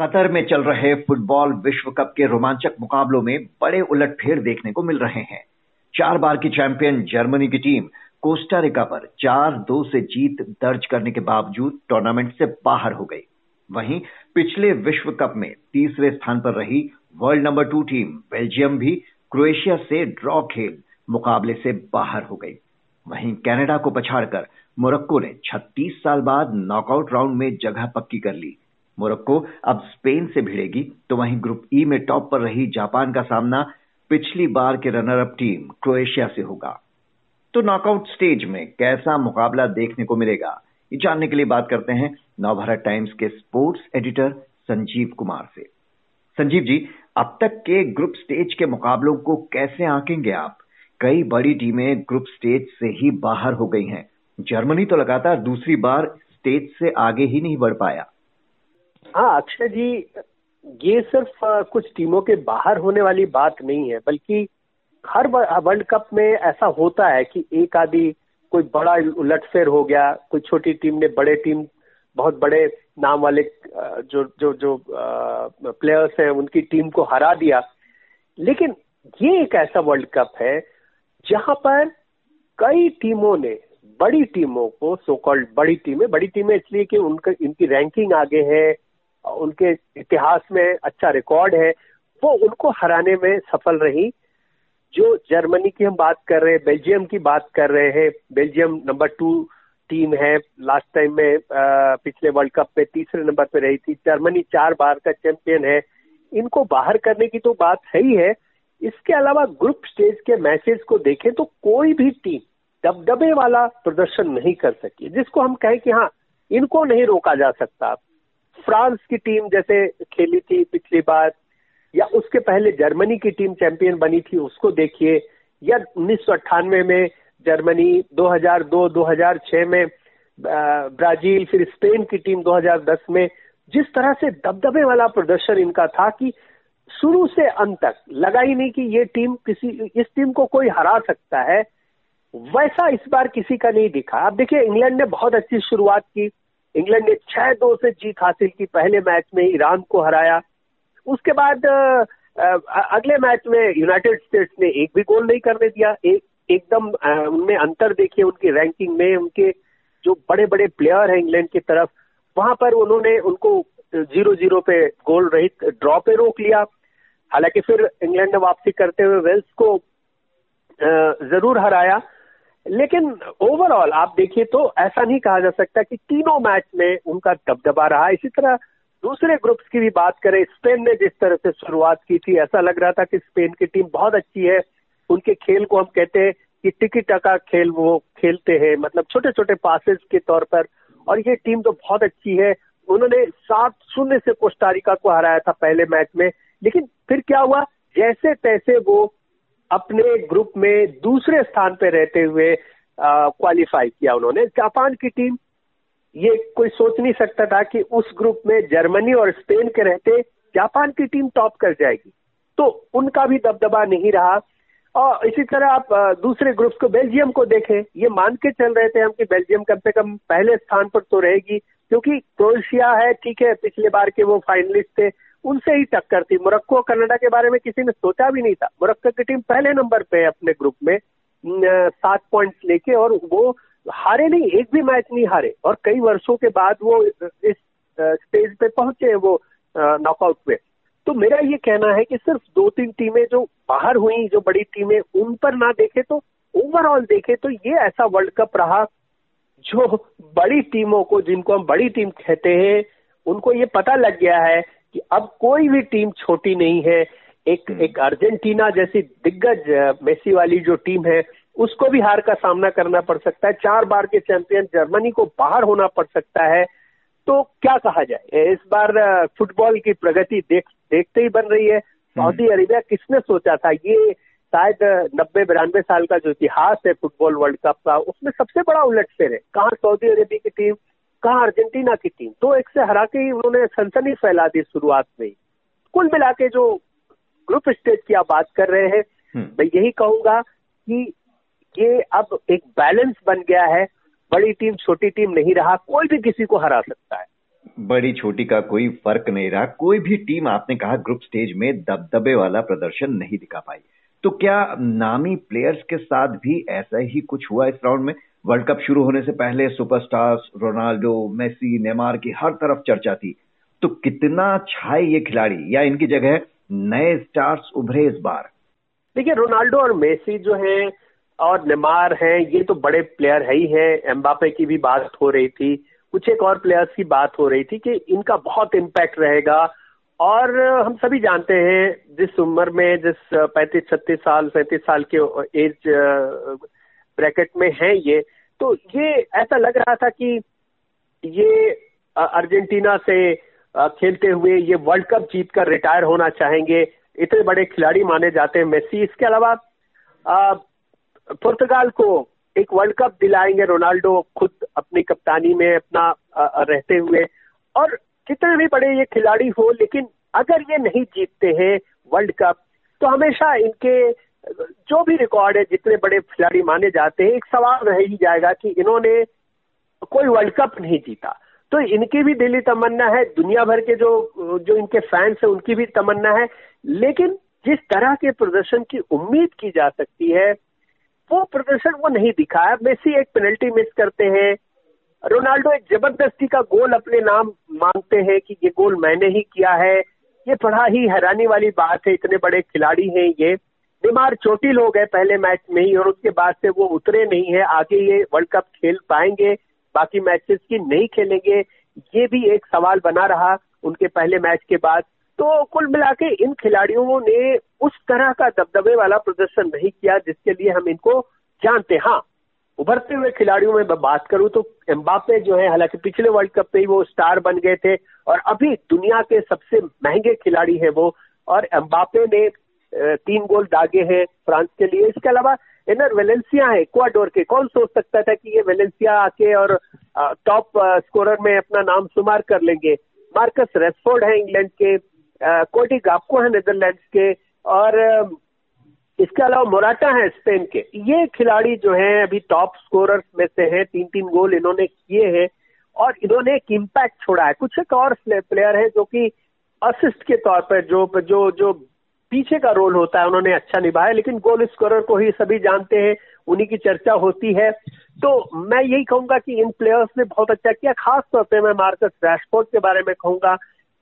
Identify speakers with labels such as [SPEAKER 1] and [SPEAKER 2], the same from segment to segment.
[SPEAKER 1] Qatar में चल रहे फुटबॉल विश्व कप के रोमांचक मुकाबलों में बड़े उलटफेर देखने को मिल रहे हैं। चार बार की चैंपियन जर्मनी की टीम कोस्टारिका पर चार दो से जीत दर्ज करने के बावजूद टूर्नामेंट से बाहर हो गई। वहीं पिछले विश्व कप में तीसरे स्थान पर रही world number two team Belgium भी क्रोएशिया से ड्रॉ खेल मुकाबले से बाहर हो गई। वहीं कनाडा को पछाड़कर मोरक्को ने 36 साल बाद नॉकआउट राउंड में जगह पक्की कर ली। मोरक्को अब स्पेन से भिड़ेगी तो वहीं ग्रुप ई में टॉप पर रही जापान का सामना पिछली बार के रनर अप टीम क्रोएशिया से होगा। तो नॉकआउट स्टेज में कैसा मुकाबला देखने को मिलेगा, ये जानने के लिए बात करते हैं नवभारत टाइम्स के स्पोर्ट्स एडिटर संजीव कुमार से। संजीव जी, अब तक के ग्रुप स्टेज के मुकाबलों को कैसे आंकेंगे आप? कई बड़ी टीमें ग्रुप स्टेज से ही बाहर हो गई हैं। जर्मनी तो लगातार दूसरी बार स्टेज से आगे ही नहीं बढ़ पाया।
[SPEAKER 2] हाँ अक्षय जी, ये सिर्फ़ कुछ टीमों के बाहर होने वाली बात नहीं है, बल्कि हर वर्ल्ड कप में ऐसा होता है कि एक आदि कोई बड़ा उलटफेर हो गया, कोई छोटी टीम ने बड़े टीम, बहुत बड़े नाम वाले जो जो जो प्लेयर्स हैं, उनकी टीम को हरा दिया। लेकिन ये एक ऐसा वर्ल्ड कप है, जहाँ पर कई टीमों ने, बड़ी टीमों को सो कॉल्ड बड़ी टीमें बड़ी टीमें इसलिए कि उनका, इनकी रैंकिंग आगे है उनके इतिहास में अच्छा रिकॉर्ड है वो उनको हराने में सफल रही। जो जर्मनी की हम बात कर रहे हैं बेल्जियम की बात कर रहे हैं बेल्जियम नंबर टू टीम है लास्ट टाइम में आ, पिछले वर्ल्ड कप में तीसरे नंबर पे रही थी जर्मनी चार बार का चैंपियन है। इनको बाहर करने की तो बात है ही है। इसके अलावा ग्रुप स्टेज के मैचेस को देखें तो कोई भी टीम दबदबे वाला प्रदर्शन नहीं कर सकी जिसको हम कहें कि हाँ इनको नहीं रोका जा सकता। फ्रांस की टीम जैसे खेली थी पिछली बार, या उसके पहले जर्मनी की टीम चैंपियन बनी थी, उसको देखिए। या उन्नीस सौ अट्ठानवे में जर्मनी 2002-2006 में ब्राज़ील, फिर स्पेन की टीम 2010 में। जिस तरह से दबदबे वाला प्रदर्शन इनका था कि शुरू से अंत तक, लगा ही नहीं कि ये टीम किसी, इस टीम को कोई हरा सकता है। वैसा इस बार किसी का नहीं दिखा। आप देखिए, इंग्लैंड ने बहुत अच्छी शुरुआत की। इंग्लैंड ने छह दो से जीत हासिल की। पहले मैच में ईरान को हराया। उसके बाद अगले मैच में यूनाइटेड स्टेट्स ने एक भी गोल नहीं करने दिया। एक एकदम उनमें अंतर देखिए, उनकी रैंकिंग में उनके जो बड़े बड़े प्लेयर हैं इंग्लैंड की तरफ़, वहाँ पर उन्होंने उनको ज़ीरो ज़ीरो पे गोल रहित ड्रॉ पे रोक लिया। हालाँकि फिर इंग्लैंड ने वापसी करते हुए वेल्स को ज़रूर हराया। लेकिन ओवरऑल आप देखिए तो ऐसा नहीं कहा जा सकता कि तीनों मैच में उनका दबदबा रहा। इसी तरह दूसरे ग्रुप्स की भी बात करें स्पेन ने जिस तरह से शुरुआत की थी, ऐसा लग रहा था कि स्पेन की टीम बहुत अच्छी है। उनके खेल को हम कहते हैं कि टिकी टका खेल वो खेलते हैं मतलब छोटे छोटे पासेस के तौर पर। और ये टीम तो बहुत अच्छी है। उन्होंने सात शून्य से कोस्टारिका को हराया था पहले मैच में। लेकिन फिर क्या हुआ? जैसे तैसे वो अपने ग्रुप में दूसरे स्थान पर रहते हुए क्वालिफाई किया उन्होंने। जापान की टीम, ये कोई सोच नहीं सकता था कि उस ग्रुप में जर्मनी और स्पेन के रहते, जापान की टीम टॉप कर जाएगी। तो उनका भी दबदबा नहीं रहा। और इसी तरह आप दूसरे ग्रुप्स को बेल्जियम को देखें। ये मान के चल रहे थे हम कि बेल्जियम कम से कम पहले स्थान पर तो रहेगी, क्योंकि क्रोएशिया है, ठीक है, पिछले बार के वो फाइनलिस्ट थे। उनसे ही टक्कर थी। मोरक्को और कनाडा के बारे में किसी ने सोचा भी नहीं था। मोरक्को की टीम पहले नंबर पे है अपने ग्रुप में सात पॉइंट्स लेके और वो हारे नहीं, एक भी मैच नहीं हारे। और कई वर्षों के बाद वो इस स्टेज पे पहुँचे वो नॉकआउट पे। तो मेरा ये कहना है कि सिर्फ़ दो तीन टीमें जो बाहर हुई, जो बड़ी टीमें, उन पर ना देखे तो ओवरऑल देखे तो ये ऐसा वर्ल्ड कप रहा जो बड़ी टीमों को, जिनको हम बड़ी टीम कहते हैं, उनको ये पता लग गया है कि अब कोई भी टीम छोटी नहीं है एक हम्म। एक अर्जेंटीना जैसी दिग्गज मेसी वाली जो टीम है उसको भी हार का सामना करना पड़ सकता है। चार बार के चैंपियन जर्मनी को बाहर होना पड़ सकता है। तो क्या कहा जाए? इस बार फुटबॉल की प्रगति देख देखते ही बन रही है। हम्म। सऊदी अरेबिया किसने सोचा था? ये शायद नब्बे बिरानवे साल का जो इतिहास है फुटबॉल वर्ल्ड कप का उसमें सबसे बड़ा उलटफेर है। कहाँ सऊदी अरेबिया की टीम कहाँ अर्जेंटीना की टीम? तो एक से हरा के ही उन्होंने सनसनी फैला दी शुरुआत में कुल मिला के जो ग्रुप स्टेज की आप बात कर रहे हैं हम्म। मैं यही कहूँगा कि ये अब एक बैलेंस बन गया है। बड़ी टीम छोटी टीम नहीं रहा कोई भी किसी को हरा सकता है।
[SPEAKER 1] बड़ी छोटी का कोई फ़र्क नहीं रहा। कोई भी टीम आपने कहा ग्रुप स्टेज में दबदबे वाला प्रदर्शन नहीं दिखा पाई। तो क्या नामी प्लेयर्स के साथ भी ऐसा ही कुछ हुआ इस राउंड में? वर्ल्ड कप शुरू होने से पहले सुपरस्टार्स रोनाल्डो, मेसी, नेमार की हर तरफ़ चर्चा थी। तो कितना छाए ये खिलाड़ी, या इनकी जगह नए स्टार्स उभरे इस बार?
[SPEAKER 2] देखिए, रोनाल्डो और मेसी जो है और नेमार हैं, ये तो बड़े प्लेयर है ही है। एम्बापे की भी बात हो रही थी, कुछ एक और प्लेयर्स की बात हो रही थी कि इनका बहुत इम्पैक्ट रहेगा। और हम सभी जानते हैं, जिस उम्र में, जिस पैंतीस, छत्तीस साल, सैंतीस साल के एज ब्रैकेट में है ये। तो ये ऐसा लग रहा था कि ये अर्जेंटीना से खेलते हुए ये वर्ल्ड कप जीत कर रिटायर होना चाहेंगे। इतने बड़े खिलाड़ी माने जाते हैं मेसी इसके अलावा पुर्तगाल को एक वर्ल्ड कप दिलाएँगे रोनाल्डो खुद अपनी कप्तानी में अपना रहते हुए। और कितने भी बड़े ये खिलाड़ी हो, लेकिन अगर ये नहीं जीतते हैं वर्ल्ड कप तो हमेशा इनके जो भी रिकॉर्ड है, जितने बड़े खिलाड़ी माने जाते हैं, एक सवाल रह ही जाएगा कि इन्होंने कोई वर्ल्ड कप नहीं जीता। तो इनकी भी दिली तमन्ना है, दुनिया भर के जो जो इनके फैंस हैं, उनकी भी तमन्ना है। लेकिन जिस तरह के प्रदर्शन की उम्मीद की जा सकती है, वो प्रदर्शन वो नहीं दिखा है मेसी एक पेनल्टी मिस करते हैं। रोनाल्डो एक ज़बरदस्ती का गोल अपने नाम मांगते हैं कि ये गोल मैंने ही किया है। ये बड़ा ही हैरानी वाली बात है, इतने बड़े खिलाड़ी हैं ये। बीमार चोटिल हो गए पहले मैच में ही और उसके बाद से वो उतरे नहीं है। आगे ये वर्ल्ड कप खेल पाएँगे, बाकी मैचेस की नहीं खेलेंगे, ये भी एक सवाल बना रहा उनके पहले मैच के बाद। तो कुल मिला के इन खिलाड़ियों ने उस तरह का दबदबे वाला प्रदर्शन नहीं किया जिसके लिए हम इनको जानते हाँ। उभरते हुए खिलाड़ियों में बात करूँ तो एम्बापे जो है, हालाँकि पिछले वर्ल्ड कप में ही वो स्टार बन गए थे और अभी दुनिया के सबसे महँगे खिलाड़ी हैं वो। और एम्बापे ने तीन गोल दागे हैं फ्रांस के लिए। इसके अलावा इनर वेलेंसिया है इक्वाडोर के। कौन सोच सकता था कि ये वेलेंसिया आके और टॉप स्कोरर में अपना नाम शुमार कर लेंगे? मार्कस रेसफोर्ड है इंग्लैंड के कोटी गापको है नेदरलैंड्स के, और इसके अलावा मोराटा है स्पेन के। ये खिलाड़ी जो हैं अभी टॉप स्कोरर्स में से हैं। तीन तीन गोल इन्होंने किए हैं और इन्होंने एक इम्पैक्ट छोड़ा है। कुछ एक और प्लेयर है जो कि असिस्ट के तौर पर, जो जो जो पीछे का रोल होता है, उन्होंने अच्छा निभाया, लेकिन गोल स्कोरर को ही सभी जानते हैं, उन्हीं की चर्चा होती है। तो मैं यही कहूँगा कि इन प्लेयर्स ने बहुत अच्छा किया, खास तौर पे मैं मार्कस रैशफोर्ड के बारे में कहूँगा।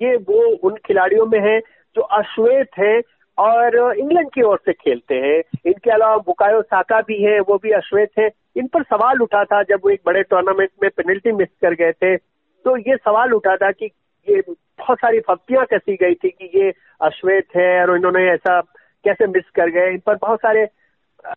[SPEAKER 2] ये वो उन खिलाड़ियों में है जो अश्वेत है और इंग्लैंड की ओर से खेलते हैं। इनके अलावा बुकायो साका भी है, वो भी अश्वेत है। इन पर सवाल उठा था जब वो एक बड़े टूर्नामेंट में पेनल्टी मिस कर गए थे। तो ये सवाल उठा था कि ये बहुत सारी फप्तियाँ कसी गई थी कि ये अश्वेत है और इन्होंने ऐसा कैसे मिस कर गए। इन पर बहुत सारे,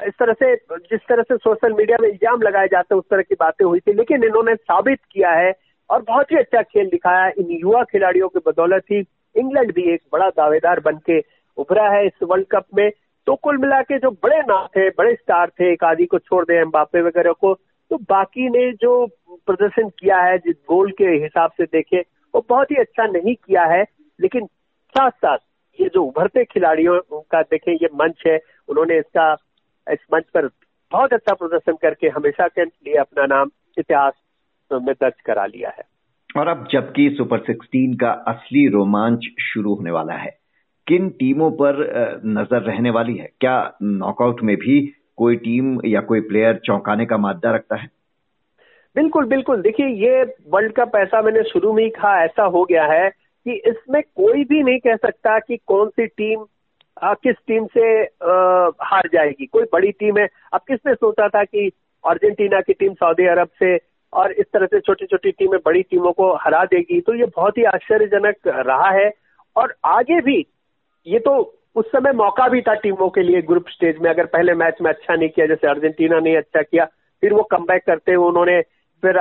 [SPEAKER 2] इस तरह से, जिस तरह से सोशल मीडिया में इल्ज़ाम लगाए जाते हैं, उस तरह की बातें हुई थी। लेकिन इन्होंने साबित किया है और बहुत ही अच्छा खेल दिखाया। इन युवा खिलाड़ियों की बदौलत ही इंग्लैंड भी एक बड़ा दावेदार बन के उभरा है इस वर्ल्ड कप में। तो कुल मिला के जो बड़े नाम थे, बड़े स्टार थे, एक आदि को छोड़ दें बापे वगैरह को तो बाकी ने जो प्रदर्शन किया है, जिस गोल के हिसाब से देखे वो बहुत ही अच्छा नहीं किया है, लेकिन साथ साथ ये जो उभरते खिलाड़ियों का देखें, ये मंच है, उन्होंने इसका, इस मंच पर बहुत अच्छा प्रदर्शन करके हमेशा के लिए अपना नाम इतिहास में दर्ज करा लिया है।
[SPEAKER 1] और अब जबकि सुपर सिक्सटीन का असली रोमांच शुरू होने वाला है, किन टीमों पर नज़र रहने वाली है? क्या नॉकआउट में भी कोई टीम या कोई प्लेयर चौंकाने का मादा रखता है?
[SPEAKER 2] बिल्कुल बिल्कुल। देखिए ये वर्ल्ड कप ऐसा मैंने शुरू में ही कहा ऐसा हो गया है कि इसमें कोई भी नहीं कह सकता कि कौन सी टीम आ, किस टीम से आ, हार जाएगी। कोई बड़ी टीम है। अब किसने सोचा था कि अर्जेंटीना की टीम सऊदी अरब से और इस तरह से छोटी छोटी टीमें बड़ी टीमों को हरा देगी? तो ये बहुत ही आश्चर्यजनक रहा है। और आगे भी ये तो उस समय मौका भी था टीमों के लिए ग्रुप स्टेज में। अगर पहले मैच में अच्छा नहीं किया जैसे अर्जेंटीना ने अच्छा किया फिर वो कम करते हुए उन्होंने फिर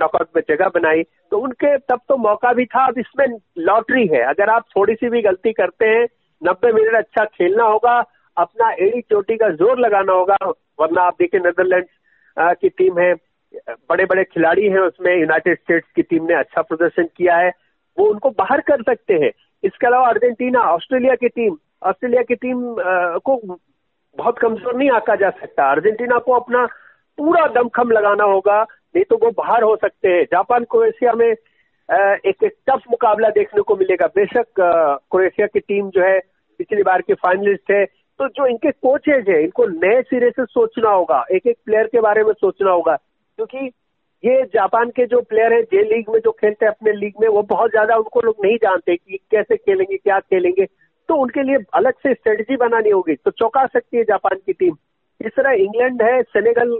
[SPEAKER 2] नॉकआउट में जगह बनाई। तो उनके, तब तो मौका भी था, अब इसमें लॉटरी है। अगर आप थोड़ी सी भी गलती करते हैं, नब्बे मिनट अच्छा खेलना होगा, अपना एड़ी चोटी का ज़ोर लगाना होगा, वरना आप देखिए नेदरलैंड की टीम है बड़े बड़े खिलाड़ी हैं उसमें, यूनाइटेड स्टेट्स की टीम ने अच्छा प्रदर्शन किया है। वो उनको बाहर कर सकते हैं। इसके अलावा अर्जेंटीना, ऑस्ट्रेलिया की टीम, ऑस्ट्रेलिया की टीम को बहुत कमज़ोर नहीं आका जा सकता। अर्जेंटीना को अपना पूरा दमखम लगाना होगा। नहीं तो वो बाहर हो सकते हैं। जापान, क्रोएशिया में एक टफ मुकाबला देखने को मिलेगा। बेशक क्रोएशिया की टीम जो है, पिछली बार के फाइनलिस्ट है। तो जो इनके कोचेज है, इनको नए सिरे से सोचना होगा। एक एक प्लेयर के बारे में सोचना होगा। क्योंकि ये जापान के जो प्लेयर हैं जे लीग में जो खेलते हैं, अपने लीग में, वो बहुत ज़्यादा उनको लोग नहीं जानते कि कैसे खेलेंगे, क्या खेलेंगे। तो उनके लिए अलग से स्ट्रेटजी बनानी होगी। तो चौंका सकती है जापान की टीम इस तरह इंग्लैंड है सेनेगल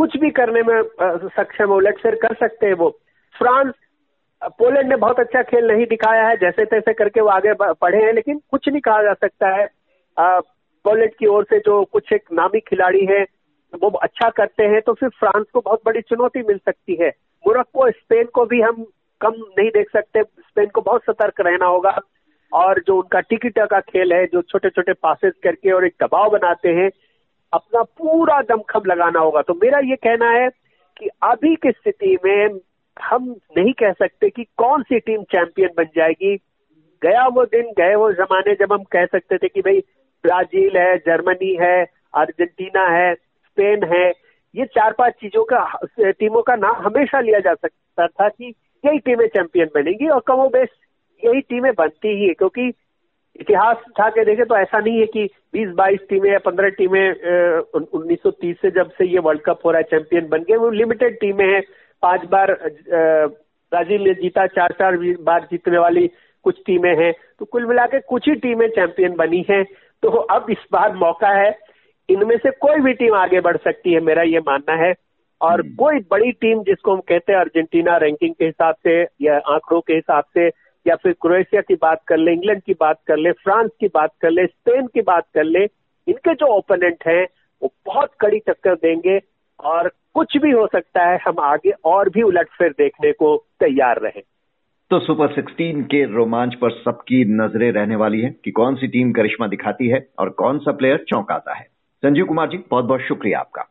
[SPEAKER 2] कुछ भी करने में सक्षम उलट फेर कर सकते हैं वो। फ्रांस, पोलैंड ने बहुत अच्छा खेल नहीं दिखाया है, जैसे तैसे करके वो आगे बढ़े हैं, लेकिन कुछ नहीं कहा जा सकता है। पोलैंड की ओर से जो कुछ एक नामी खिलाड़ी है, वो अच्छा करते हैं तो फिर फ्रांस को बहुत बड़ी चुनौती मिल सकती है। मोरक्को, स्पेन को भी हम कम नहीं देख सकते, स्पेन को बहुत सतर्क रहना होगा। और जो उनका टिकटा का खेल है, जो छोटे छोटे पासेस करके और एक दबाव बनाते हैं अपना पूरा दमखम लगाना होगा। तो मेरा ये कहना है कि अभी की स्थिति में हम नहीं कह सकते कि कौन सी टीम चैंपियन बन जाएगी। गया वो दिन, गए वो जमाने जब हम कह सकते थे कि भाई ब्राज़ील है, जर्मनी है, अर्जेंटीना है, स्पेन है, ये चार पाँच चीज़ों का, टीमों का नाम हमेशा लिया जा सकता था कि यही टीमें चैंपियन बनेंगी और कमो बेस यही टीमें बनती ही है। क्योंकि इतिहास उठा के देखे तो ऐसा नहीं है कि 20-22 टीमें या 15 टीमें उन्नीस सौ तीस से जब से ये वर्ल्ड कप हो रहा है चैंपियन बन गए वो लिमिटेड टीमें हैं। पाँच बार ब्राज़ील ने जीता चार चार बार जीतने वाली कुछ टीमें हैं। तो कुल मिला के कुछ ही टीमें चैंपियन बनी हैं। तो अब इस बार मौका है इनमें से कोई भी टीम आगे बढ़ सकती है मेरा ये मानना है। और हम्म। कोई बड़ी टीम जिसको हम कहते हैं अर्जेंटीना रैंकिंग के हिसाब से या आंकड़ों के हिसाब से या फिर क्रोएशिया की बात कर ले, इंग्लैंड की बात कर ले, फ्रांस की बात कर ले, स्पेन की बात कर ले, इनके जो ओपोनेंट हैं, वो बहुत कड़ी टक्कर देंगे और कुछ भी हो सकता है, हम आगे और भी उलटफेर देखने को तैयार रहे।
[SPEAKER 1] तो सुपर 16 के रोमांच पर सबकी नज़रें रहने वाली है कि कौन सी टीम करिश्मा दिखाती है और कौन सा प्लेयर चौंकाता है। संजीव कुमार जी बहुत बहुत शुक्रिया आपका।